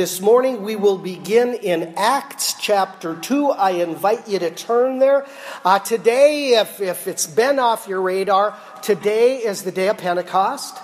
This morning we will begin in Acts chapter 2. I invite you to turn there. Uh, today, if, if it's been off your radar, today is the day of Pentecost.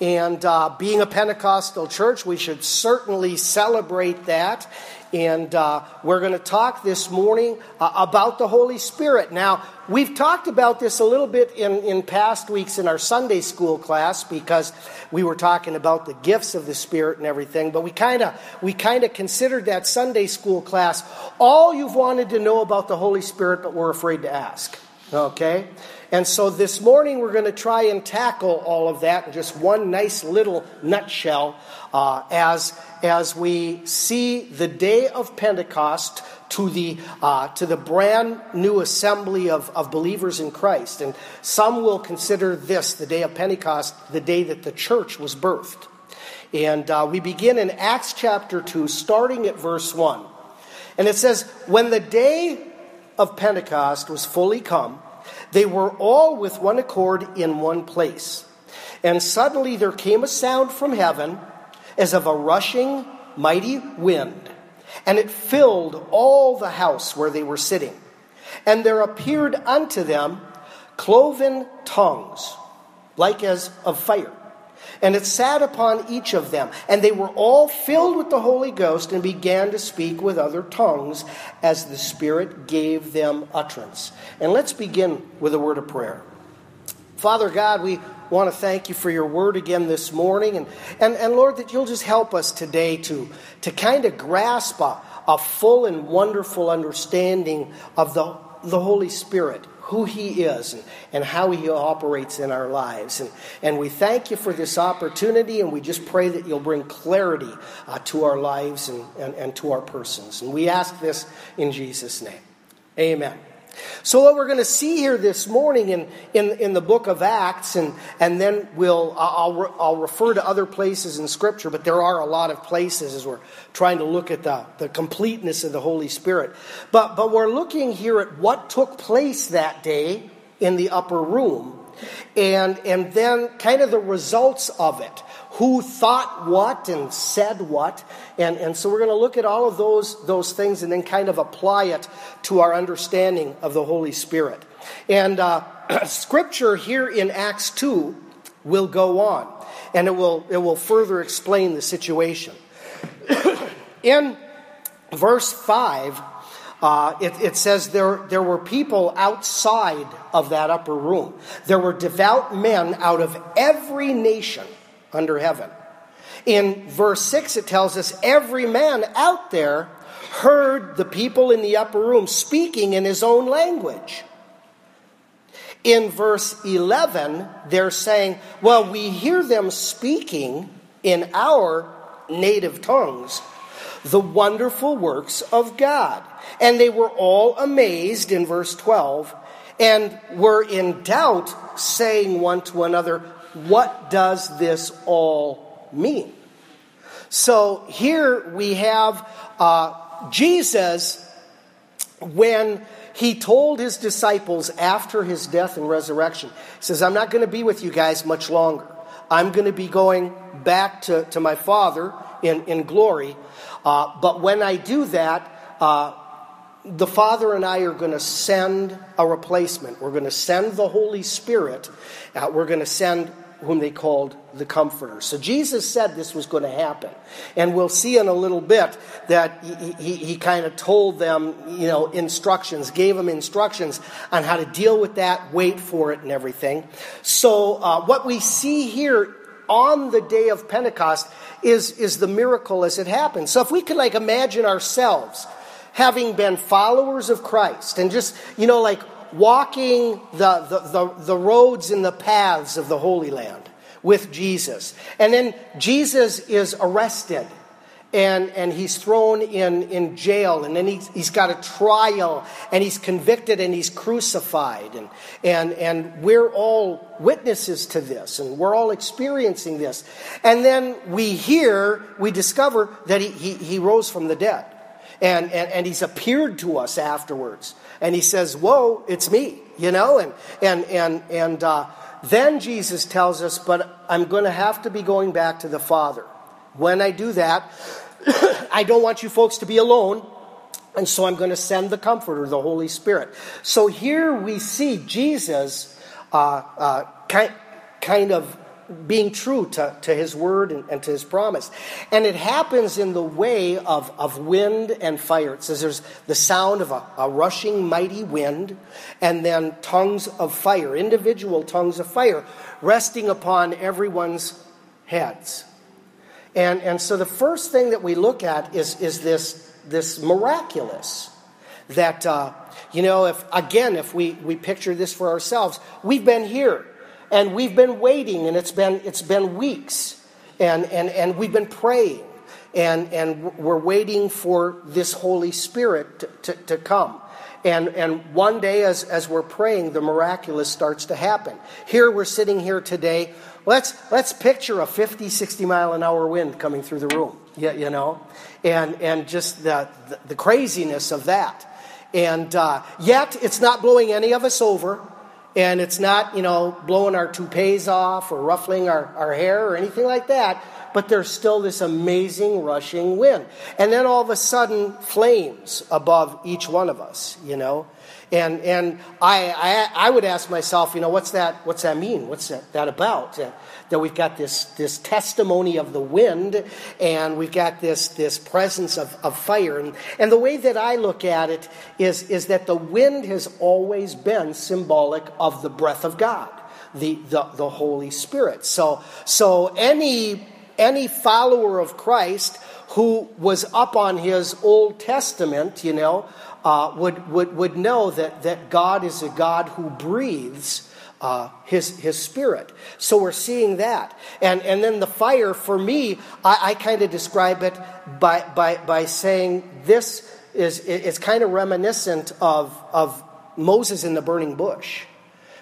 And uh, being a Pentecostal church, we should certainly celebrate that. And uh, we're going to talk this morning uh, about the Holy Spirit. Now, we've talked about this a little bit in, in past weeks in our Sunday school class because we were talking about the gifts of the Spirit and everything. But we kind of we kind of considered that Sunday school class all you've wanted to know about the Holy Spirit, but we're afraid to ask. Okay? And so this morning we're going to try and tackle all of that in just one nice little nutshell uh, as, as we see the day of Pentecost to the, uh, to the brand new assembly of, of believers in Christ. And some will consider this, the day of Pentecost, the day that the church was birthed. And uh, we begin in Acts chapter 2, starting at verse 1. And it says, When the day of Pentecost was fully come, they were all with one accord in one place. And suddenly there came a sound from heaven as of a rushing mighty wind, and it filled all the house where they were sitting. And there appeared unto them cloven tongues, like as of fire and it sat upon each of them. And they were all filled with the Holy Ghost and began to speak with other tongues as the Spirit gave them utterance. And let's begin with a word of prayer. Father God, we want to thank you for your word again this morning. And, and, and Lord, that you'll just help us today to, to kind of grasp a, a full and wonderful understanding of the, the Holy Spirit who He is and, and how He operates in our lives. And, and we thank you for this opportunity, and we just pray that you'll bring clarity uh, to our lives and, and, and to our persons. And we ask this in Jesus' name. Amen. So, what we're going to see here this morning in, in, in the book of Acts, and, and then we'll, I'll, I'll refer to other places in Scripture, but there are a lot of places as we're trying to look at the, the completeness of the Holy Spirit. But, but we're looking here at what took place that day in the upper room, and, and then kind of the results of it who thought what and said what. And, and so we're going to look at all of those, those things and then kind of apply it to our understanding of the Holy Spirit. And uh, scripture here in Acts 2 will go on, and it will, it will further explain the situation. in verse 5, uh, it, it, says there, there were people outside of that upper room. There were devout men out of every nation under heaven. In verse 6, it tells us every man out there heard the people in the upper room speaking in his own language. In verse 11, they're saying, Well, we hear them speaking in our native tongues the wonderful works of God. And they were all amazed in verse 12 and were in doubt, saying one to another, what does this all mean? So here we have uh, Jesus when he told his disciples after his death and resurrection, he says, I'm not going to be with you guys much longer. I'm going to be going back to, to my Father in, in glory. Uh, but when I do that, uh, the Father and I are going to send a replacement. We're going to send the Holy Spirit. Uh, we're going to send whom they called the Comforter. So Jesus said this was going to happen. And we'll see in a little bit that he, he, he kind of told them, you know, instructions, gave them instructions on how to deal with that, wait for it, and everything. So uh, what we see here on the day of Pentecost is, is the miracle as it happens. So if we could like imagine ourselves having been followers of Christ and just, you know, like walking the, the, the, the roads and the paths of the Holy Land with Jesus. And then Jesus is arrested and, and he's thrown in, in jail, and then he's, he's got a trial, and he's convicted and he's crucified. And, and, and we're all witnesses to this, and we're all experiencing this. And then we hear, we discover that he, he, he rose from the dead, and, and, and he's appeared to us afterwards and he says, Whoa, it's me, you know? And, and, and, and uh, then Jesus tells us, But I'm going to have to be going back to the Father. When I do that, I don't want you folks to be alone. And so I'm going to send the Comforter, the Holy Spirit. So here we see Jesus uh, uh, kind, kind of being true to, to his word and, and, to his promise. And it happens in the way of, of wind and fire. It says there's the sound of a, a rushing mighty wind and then tongues of fire, individual tongues of fire, resting upon everyone's heads. And, and so the first thing that we look at is, is this, this miraculous. That, uh, you know, if again, if we, we picture this for ourselves, we've been here and we've been waiting and it's been, it's been weeks and, and, and we've been praying and, and we're waiting for this Holy Spirit to, to, to come. And, and one day, as, as we're praying, the miraculous starts to happen. Here, we're sitting here today Let's, let's picture a 50, 60 mile an hour wind coming through the room, you, you know, and, and just the, the, the craziness of that. And uh, yet, it's not blowing any of us over, and it's not, you know, blowing our toupees off or ruffling our, our hair or anything like that, but there's still this amazing rushing wind. And then all of a sudden, flames above each one of us, you know. And, and I, I, I, would ask myself, you know, what's that, what's that mean? What's that, that about? That, that we've got this, this testimony of the wind and we've got this, this presence of, of fire. And, and the way that I look at it is, is that the wind has always been symbolic of the breath of God, the, the, the Holy Spirit. So, so any, any follower of Christ who was up on his Old Testament, you know, uh, would, would, would know that, that God is a God who breathes uh, his, his spirit. So we're seeing that. And, and then the fire, for me, I, I kind of describe it by, by, by saying this is it's kind of reminiscent of, of Moses in the burning bush.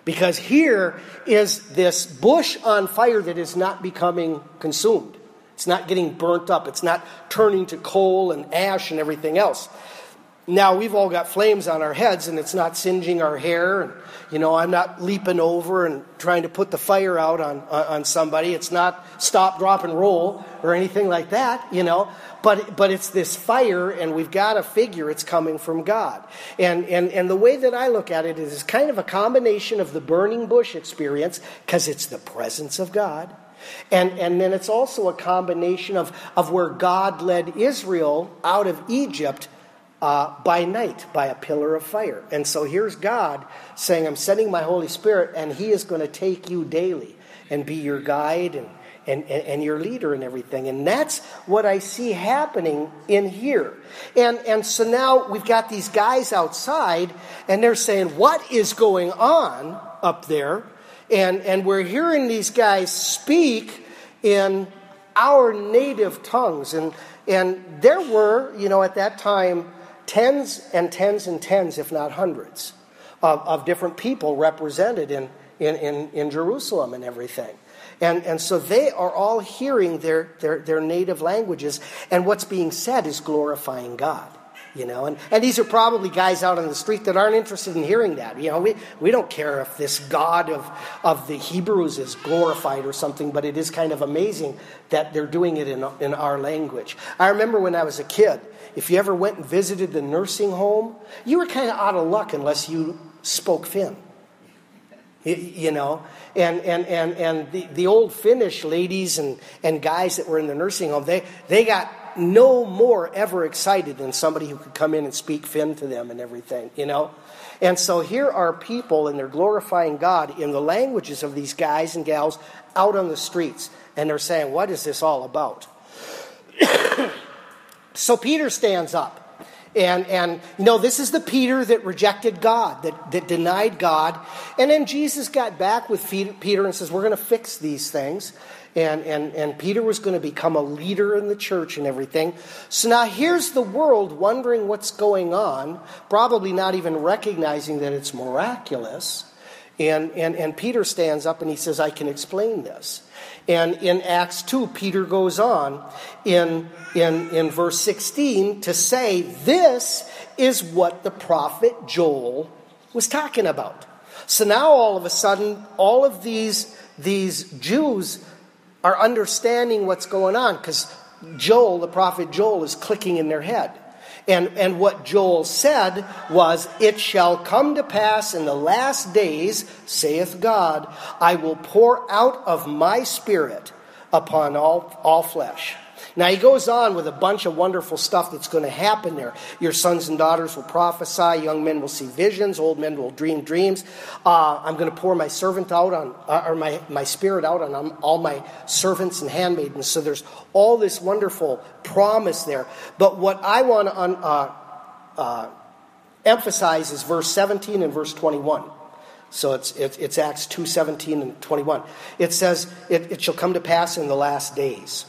Because here is this bush on fire that is not becoming consumed. It's not getting burnt up. It's not turning to coal and ash and everything else. Now we've all got flames on our heads and it's not singeing our hair. And, you know, I'm not leaping over and trying to put the fire out on, on somebody. It's not stop, drop, and roll or anything like that, you know. But, but it's this fire, and we've got to figure it's coming from God. And, and, and the way that I look at it is kind of a combination of the burning bush experience, because it's the presence of God. And, and then it's also a combination of, of where God led Israel out of Egypt uh, by night by a pillar of fire. And so here's God saying, I'm sending my Holy Spirit, and He is going to take you daily and be your guide and, and, and, your leader and everything. And that's what I see happening in here. And, and so now we've got these guys outside, and they're saying, What is going on up there? And, and we're hearing these guys speak in our native tongues. And, and there were, you know, at that time, tens and tens and tens, if not hundreds, of, of different people represented in, in, in, in Jerusalem and everything. And, and so they are all hearing their, their, their native languages, and what's being said is glorifying God. You know, and, and these are probably guys out on the street that aren't interested in hearing that. You know, we, we don't care if this God of, of the Hebrews is glorified or something, but it is kind of amazing that they're doing it in, in our language. I remember when I was a kid, if you ever went and visited the nursing home, you were kind of out of luck unless you spoke Finn. You know, and, and, and, and the, the old Finnish ladies and, and guys that were in the nursing home, they, they got no more ever excited than somebody who could come in and speak Finn to them and everything, you know? And so here are people, and they're glorifying God in the languages of these guys and gals out on the streets. And they're saying, What is this all about? So Peter stands up. And, and you know, this is the Peter that rejected God, that, that denied God. And then Jesus got back with Peter and says, We're going to fix these things. And, and, and Peter was going to become a leader in the church and everything. So now here's the world wondering what's going on, probably not even recognizing that it's miraculous. And, and, and Peter stands up and he says, I can explain this. And in Acts 2, Peter goes on in, in, in verse 16 to say, This is what the prophet Joel was talking about. So now all of a sudden, all of these, these Jews are understanding what's going on because Joel, the prophet Joel, is clicking in their head. And, and what Joel said was, It shall come to pass in the last days, saith God, I will pour out of my spirit upon all, all flesh. Now he goes on with a bunch of wonderful stuff that's going to happen there. Your sons and daughters will prophesy, young men will see visions, old men will dream dreams. Uh, I'm going to pour my servant out on, uh, or my, my spirit out on um, all my servants and handmaidens. So there's all this wonderful promise there. But what I want to un, uh, uh, emphasize is verse 17 and verse 21. So it's, it's, it's Acts 2 17 and 21. It says, it, it shall come to pass in the last days.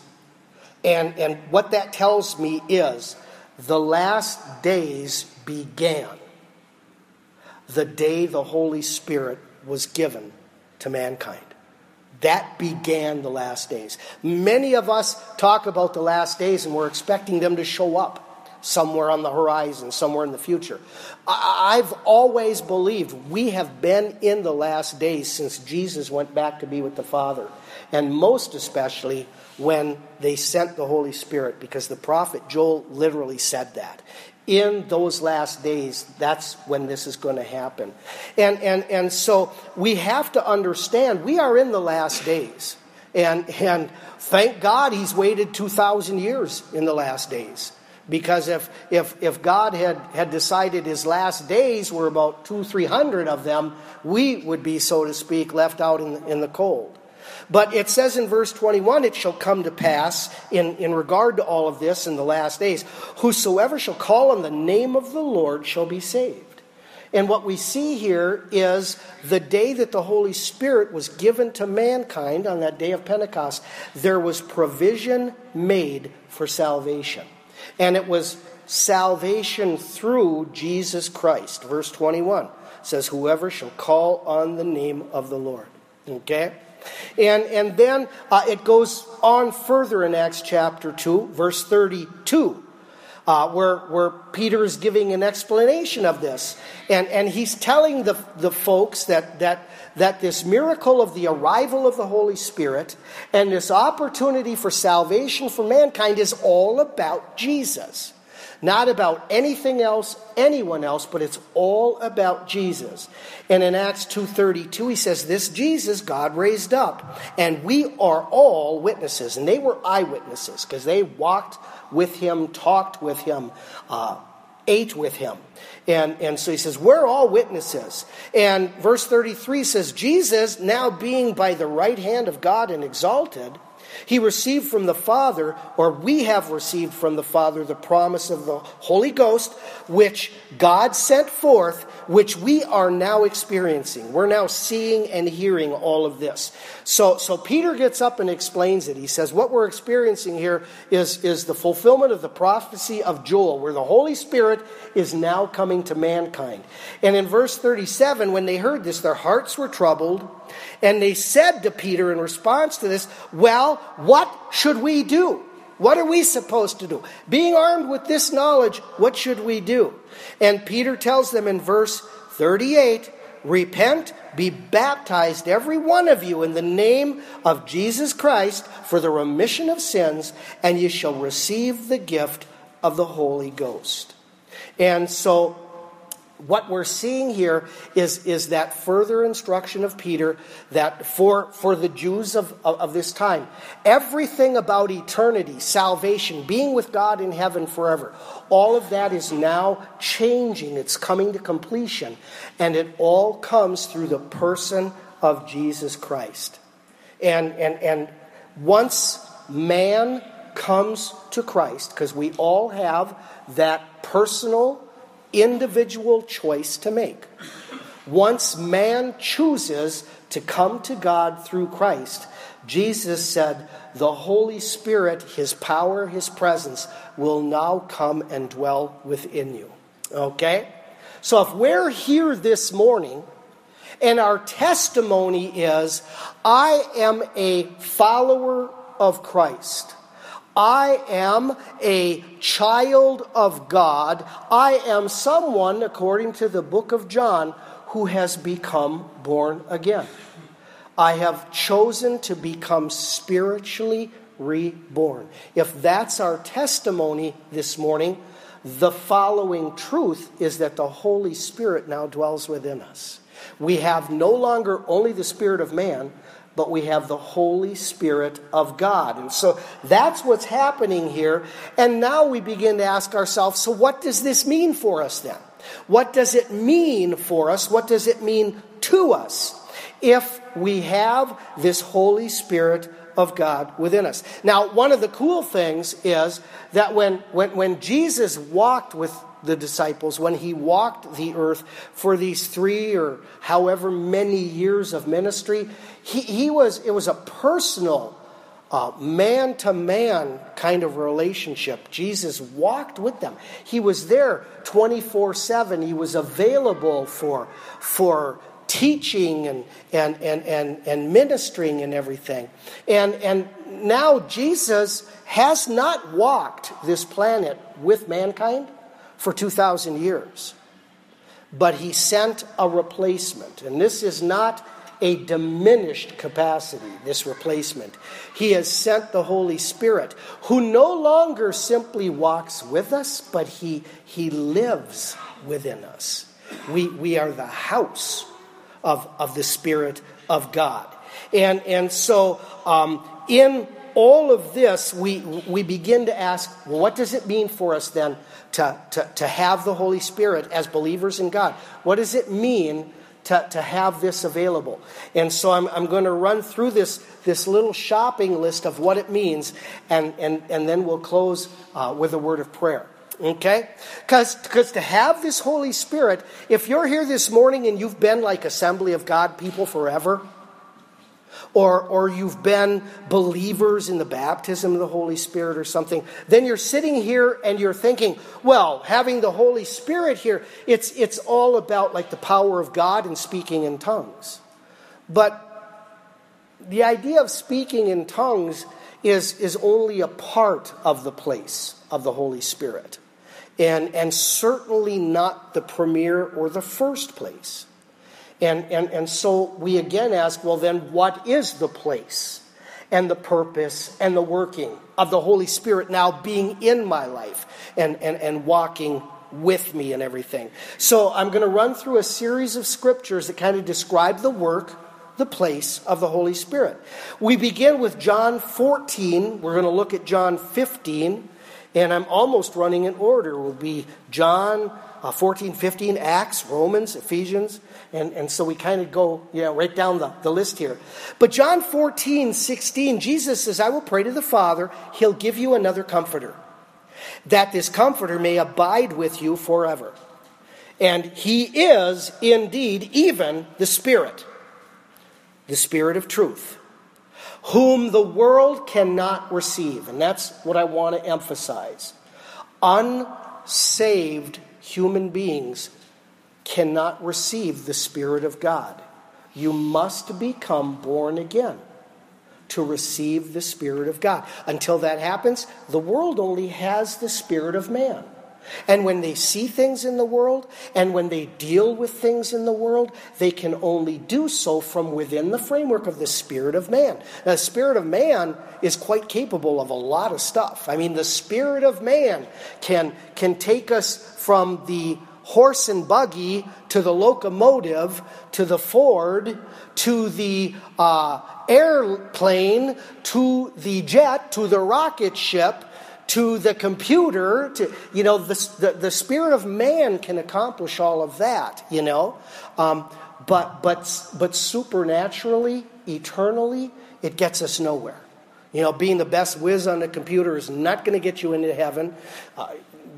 And, and what that tells me is the last days began the day the Holy Spirit was given to mankind. That began the last days. Many of us talk about the last days and we're expecting them to show up somewhere on the horizon, somewhere in the future. I've always believed we have been in the last days since Jesus went back to be with the Father, and most especially when they sent the Holy Spirit, because the prophet Joel literally said that. In those last days, that's when this is going to happen. And, and, and so we have to understand we are in the last days. And, and thank God he's waited 2,000 years in the last days. Because if, if, if God had, had decided his last days were about two, three hundred of them, we would be, so to speak, left out in, in the cold. But it says in verse 21 it shall come to pass, in, in regard to all of this in the last days, whosoever shall call on the name of the Lord shall be saved. And what we see here is the day that the Holy Spirit was given to mankind on that day of Pentecost, there was provision made for salvation. And it was salvation through Jesus Christ. Verse 21 says, Whoever shall call on the name of the Lord. Okay? And, and then uh, it goes on further in Acts chapter 2, verse 32. Uh, where, where Peter is giving an explanation of this. And, and he's telling the, the folks that, that, that this miracle of the arrival of the Holy Spirit and this opportunity for salvation for mankind is all about Jesus. Not about anything else, anyone else, but it's all about Jesus. And in Acts 2:32 he says this Jesus God raised up and we are all witnesses and they were eyewitnesses because they walked with him, talked with him, uh, ate with him. And, and so he says, We're all witnesses. And verse 33 says, Jesus, now being by the right hand of God and exalted, he received from the Father, or we have received from the Father, the promise of the Holy Ghost, which God sent forth, which we are now experiencing. We're now seeing and hearing all of this. So, so Peter gets up and explains it. He says, What we're experiencing here is, is the fulfillment of the prophecy of Joel, where the Holy Spirit is now coming to mankind. And in verse 37, when they heard this, their hearts were troubled. And they said to Peter in response to this, Well, what should we do? What are we supposed to do? Being armed with this knowledge, what should we do? And Peter tells them in verse 38 Repent, be baptized, every one of you, in the name of Jesus Christ for the remission of sins, and you shall receive the gift of the Holy Ghost. And so what we're seeing here is, is that further instruction of Peter that for, for the Jews of, of, of, this time, everything about eternity, salvation, being with God in heaven forever, all of that is now changing. It's coming to completion. And it all comes through the person of Jesus Christ. And, and, and once man comes to Christ, because we all have that personal individual choice to make. Once man chooses to come to God through Christ, Jesus said, The Holy Spirit, His power, His presence, will now come and dwell within you. Okay? So if we're here this morning and our testimony is, I am a follower of Christ. I am a child of God. I am someone, according to the book of John, who has become born again. I have chosen to become spiritually reborn. If that's our testimony this morning, the following truth is that the Holy Spirit now dwells within us. We have no longer only the Spirit of man, but we have the Holy Spirit of God. And so that's what's happening here. And now we begin to ask ourselves so, what does this mean for us then? What does it mean for us? What does it mean to us if we have this Holy Spirit of God within us? Now, one of the cool things is that when, when, when Jesus walked with the disciples, when he walked the earth for these three or however many years of ministry, he, he was, it was a personal, man to man kind of relationship. Jesus walked with them. He was there 24 7. He was available for, for teaching and, and, and, and, and ministering and everything. And, and now Jesus has not walked this planet with mankind for 2,000 years, but he sent a replacement. And this is not a diminished capacity, this replacement. He has sent the Holy Spirit, who no longer simply walks with us, but he, he lives within us. We, we are the house of, of the Spirit of God. And, and so, um, in all of this, we, we begin to ask, well, what does it mean for us then to, to, to have the Holy Spirit as believers in God? What does it mean to, to have this available. And so I'm, I'm going to run through this, this little shopping list of what it means, and, and, and then we'll close uh, with a word of prayer. Okay? Because to have this Holy Spirit, if you're here this morning and you've been like Assembly of God people forever, or, or you've been believers in the baptism of the Holy Spirit or something, then you're sitting here and you're thinking, well, having the Holy Spirit here, it's, it's all about like the power of God and speaking in tongues. But the idea of speaking in tongues is, is only a part of the place of the Holy Spirit, and, and certainly not the premier or the first place. And, and, and so we again ask, well, then what is the place and the purpose and the working of the Holy Spirit now being in my life and, and, and walking with me and everything? So I'm going to run through a series of scriptures that kind of describe the work, the place of the Holy Spirit. We begin with John 14. We're going to look at John 15. And I'm almost running in order. It will be John uh, 14, 15, Acts, Romans, Ephesians. And, and so we kind of go, know, right down the, the list here. But John 14, 16, Jesus says, I will pray to the Father, he'll give you another comforter, that this comforter may abide with you forever. And he is indeed even the Spirit, the Spirit of truth, whom the world cannot receive. And that's what I want to emphasize. Unsaved human beings cannot receive the Spirit of God. You must become born again to receive the Spirit of God. Until that happens, the world only has the Spirit of man. And when they see things in the world and when they deal with things in the world, they can only do so from within the framework of the spirit of man. Now, the spirit of man is quite capable of a lot of stuff. I mean, the spirit of man can, can take us from the horse and buggy to the locomotive to the Ford to the uh, airplane to the jet to the rocket ship to the computer to you know the, the, the spirit of man can accomplish all of that you know um, but but but supernaturally eternally it gets us nowhere you know being the best whiz on the computer is not going to get you into heaven uh,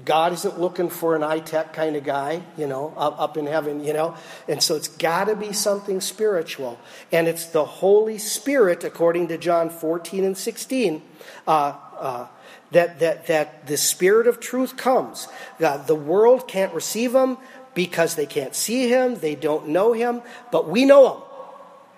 God isn't looking for an eye tech kind of guy, you know, up, up in heaven, you know. And so it's got to be something spiritual. And it's the Holy Spirit, according to John 14 and 16, uh, uh, that, that, that the Spirit of truth comes. The world can't receive him because they can't see him, they don't know him, but we know him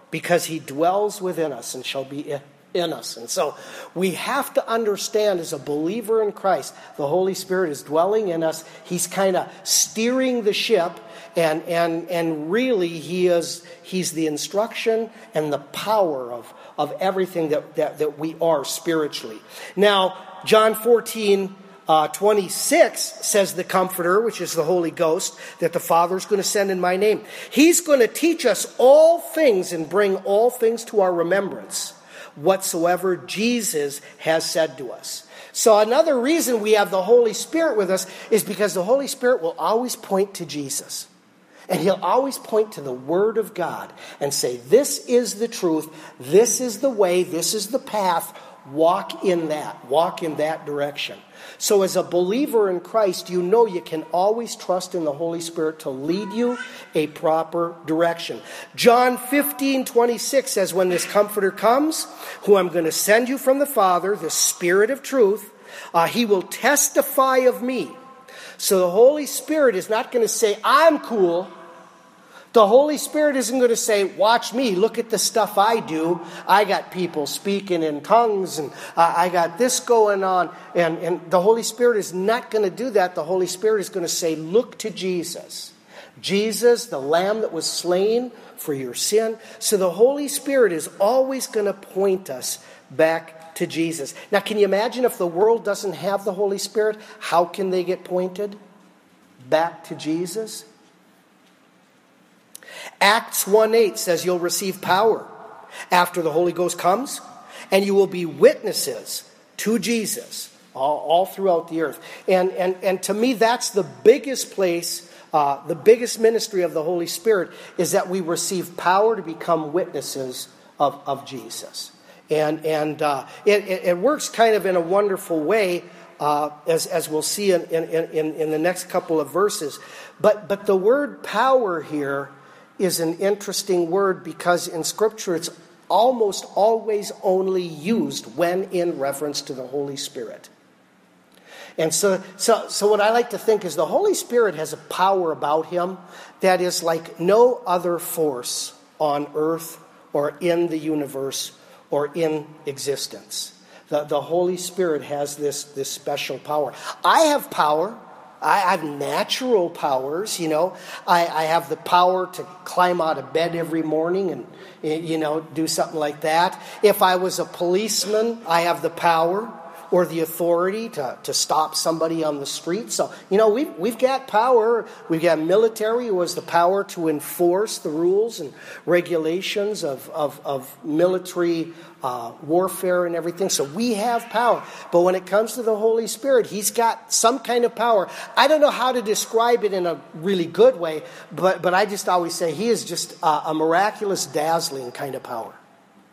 because he dwells within us and shall be in us. And so we have to understand as a believer in Christ, the Holy Spirit is dwelling in us. He's kind of steering the ship and, and, and really he is he's the instruction and the power of, of everything that, that, that we are spiritually. Now, John 14, uh, 26 says the Comforter, which is the Holy Ghost, that the Father is going to send in my name. He's going to teach us all things and bring all things to our remembrance, whatsoever Jesus has said to us. So, another reason we have the Holy Spirit with us is because the Holy Spirit will always point to Jesus. And he'll always point to the Word of God and say, This is the truth, this is the way, this is the path. Walk in that, walk in that direction. So, as a believer in Christ, you know you can always trust in the Holy Spirit to lead you a proper direction. John 15, 26 says, When this Comforter comes, who I'm going to send you from the Father, the Spirit of truth, uh, he will testify of me. So, the Holy Spirit is not going to say, I'm cool. The Holy Spirit isn't going to say, Watch me, look at the stuff I do. I got people speaking in tongues, and I got this going on. And, and the Holy Spirit is not going to do that. The Holy Spirit is going to say, Look to Jesus. Jesus, the Lamb that was slain for your sin. So the Holy Spirit is always going to point us back to Jesus. Now, can you imagine if the world doesn't have the Holy Spirit? How can they get pointed back to Jesus? Acts 1 8 says you'll receive power after the Holy Ghost comes, and you will be witnesses to Jesus all, all throughout the earth. And, and, and to me, that's the biggest place, uh, the biggest ministry of the Holy Spirit is that we receive power to become witnesses of, of Jesus. And, and uh, it, it, works kind of in a wonderful way, uh, as, as we'll see in, in, in, in the next couple of verses. But, but the word power here is an interesting word because in Scripture it's almost always only used when in reference to the Holy Spirit. And so, so, so what I like to think is the Holy Spirit has a power about him that is like no other force on earth or in the universe or in existence. The, the Holy Spirit has this, this special power. I have power I have natural powers, you know. I, I, have the power to climb out of bed every morning and, you know, do something like that. If I was a policeman, I have the power or the authority to, to stop somebody on the street. So, you know, we've, we've got power. We've got military who has the power to enforce the rules and regulations of, of, of military uh, warfare and everything. So we have power. But when it comes to the Holy Spirit, He's got some kind of power. I don't know how to describe it in a really good way, but, but I just always say He is just a, a miraculous, dazzling kind of power.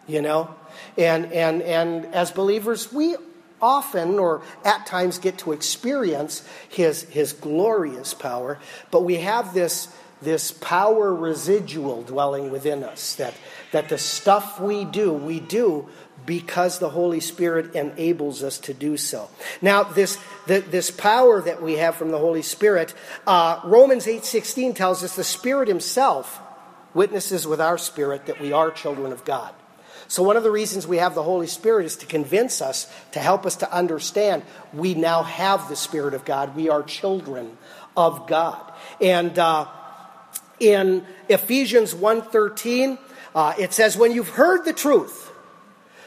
You know? And, and, and as believers, we often or at times get to experience his, his glorious power, but we have this, this power residual dwelling within us that, that the stuff we do, we do because the Holy Spirit enables us to do so. Now, this, the, this power that we have from the Holy Spirit, uh, Romans 8.16 tells us the Spirit himself witnesses with our spirit that we are children of God. So, one of the reasons we have the Holy Spirit is to convince us, to help us to understand we now have the Spirit of God. We are children of God. And uh, in Ephesians 1.13, uh, it says, When you've heard the truth,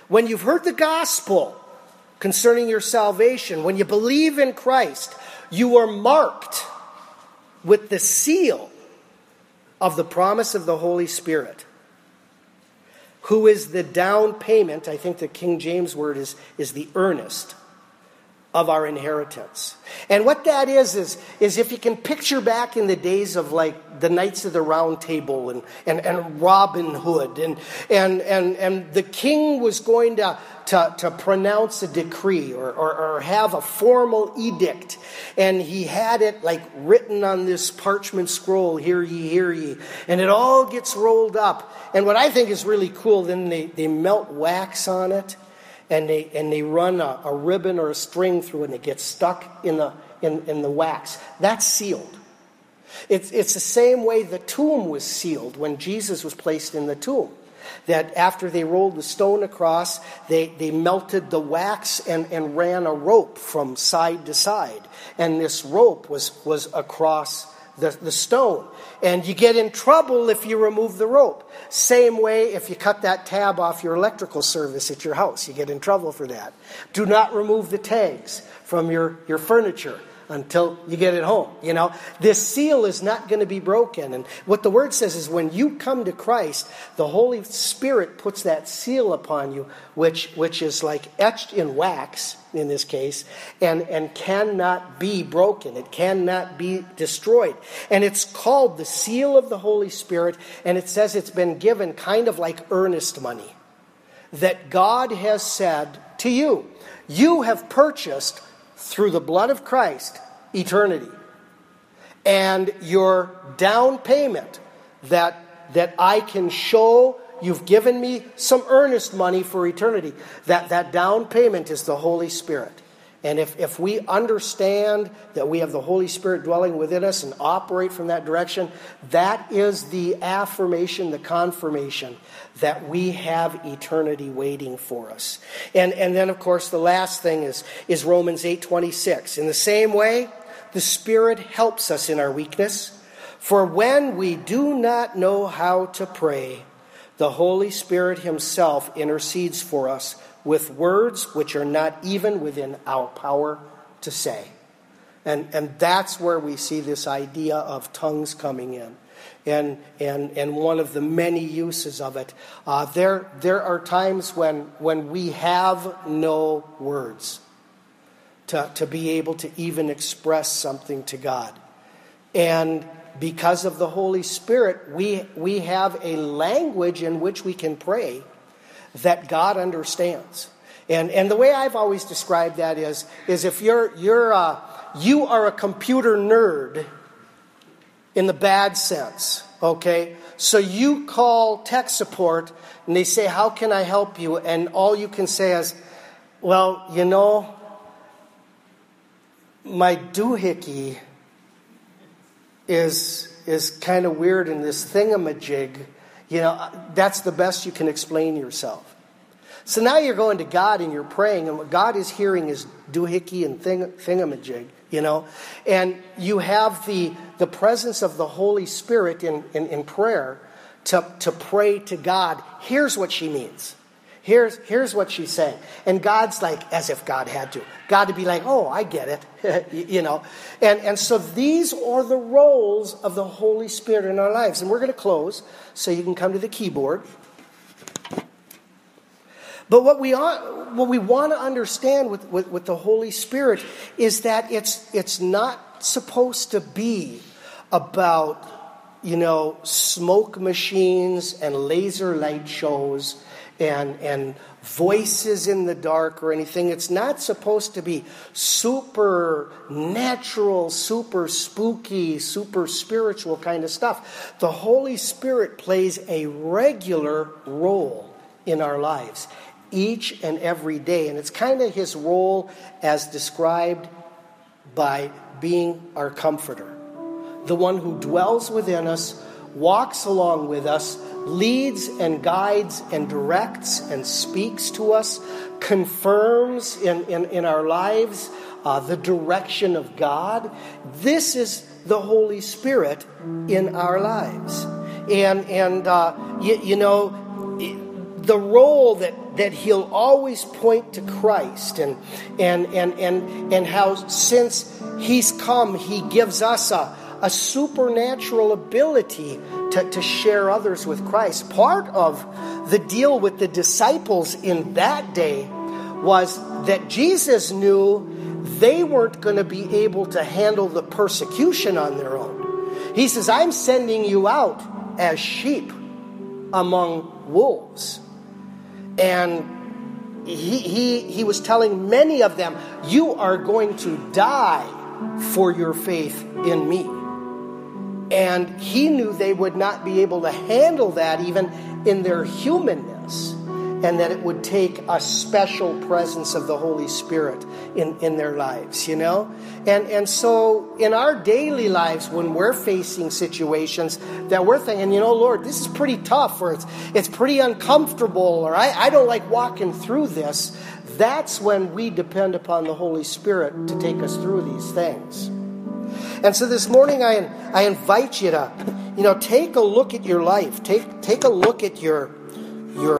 when you've heard the gospel concerning your salvation, when you believe in Christ, you are marked with the seal of the promise of the Holy Spirit who is the down payment, I think the King James word is, is the earnest of our inheritance. And what that is, is, is if you can picture back in the days of like the Knights of the Round Table and, and, and Robin Hood, and, and, and, and the king was going to to, to pronounce a decree or, or, or have a formal edict. And he had it like written on this parchment scroll, hear ye, hear ye. And it all gets rolled up. And what I think is really cool, then they, they melt wax on it and they, and they run a, a ribbon or a string through and it gets stuck in the, in, in the wax. That's sealed. It's, it's the same way the tomb was sealed when Jesus was placed in the tomb that after they rolled the stone across, they, they melted the wax and, and ran a rope from side to side. And this rope was, was across the, the stone. And you get in trouble if you remove the rope. Same way if you cut that tab off your electrical service at your house, you get in trouble for that. Do not remove the tags from your, your furniture until you get it home. You know, this seal is not going to be broken. And what the word says is when you come to Christ, the Holy Spirit puts that seal upon you, which, which is like etched in wax in this case, and, and cannot be broken. It cannot be destroyed. And it's called the seal of the Holy Spirit, and it says it's been given kind of like earnest money. That God has said to you, you have purchased through the blood of Christ eternity. And your down payment that, that I can show you've given me some earnest money for eternity. That, that down payment is the Holy Spirit. And if, if we understand that we have the Holy Spirit dwelling within us and operate from that direction, that is the affirmation, the confirmation that we have eternity waiting for us. And, and then, of course, the last thing is, is Romans 8.26. In the same way, the Spirit helps us in our weakness. For when we do not know how to pray, the Holy Spirit Himself intercedes for us with words which are not even within our power to say. And, and that's where we see this idea of tongues coming in. And, and, and one of the many uses of it. Uh, there, there are times when, when we have no words to, to be able to even express something to God. And because of the Holy Spirit, we, we have a language in which we can pray that God understands. And, and the way I've always described that is, is if you're, you're a, you are a computer nerd in the bad sense, okay? So you call tech support and they say, How can I help you? And all you can say is, Well, you know, my doohickey is, is kind of weird in this thingamajig. You know, that's the best you can explain yourself. So now you're going to God and you're praying, and what God is hearing is doohickey and thing, thingamajig, you know. And you have the, the presence of the Holy Spirit in, in, in prayer to, to pray to God. Here's what she means. Here's, here's what she's saying. And God's like, as if God had to. God to be like, oh, I get it. you know. And, and so these are the roles of the Holy Spirit in our lives. And we're going to close so you can come to the keyboard. But what we, what we want to understand with, with, with the Holy Spirit is that it's, it's not supposed to be about, you know, smoke machines and laser light shows and, and voices in the dark or anything. It's not supposed to be super natural, super spooky, super spiritual kind of stuff. The Holy Spirit plays a regular role in our lives each and every day. And it's kind of his role as described by being our comforter, the one who dwells within us, walks along with us, leads and guides and directs and speaks to us, confirms in, in, in our lives uh, the direction of God. This is the Holy Spirit in our lives. And, and uh, you, you know, the role that, that he'll always point to Christ and, and, and, and, and how since he's come, he gives us a, a supernatural ability to, to share others with Christ. Part of the deal with the disciples in that day was that Jesus knew they weren't going to be able to handle the persecution on their own. He says, I'm sending you out as sheep among wolves. And he, he, he was telling many of them, You are going to die for your faith in me. And he knew they would not be able to handle that even in their humanness and that it would take a special presence of the Holy Spirit in, in their lives, you know? And, and so in our daily lives, when we're facing situations that we're thinking, you know, Lord, this is pretty tough, or it's, it's pretty uncomfortable, or I, I don't like walking through this, that's when we depend upon the Holy Spirit to take us through these things. And so this morning I, I invite you to, you know, take a look at your life. Take, take a look at your, your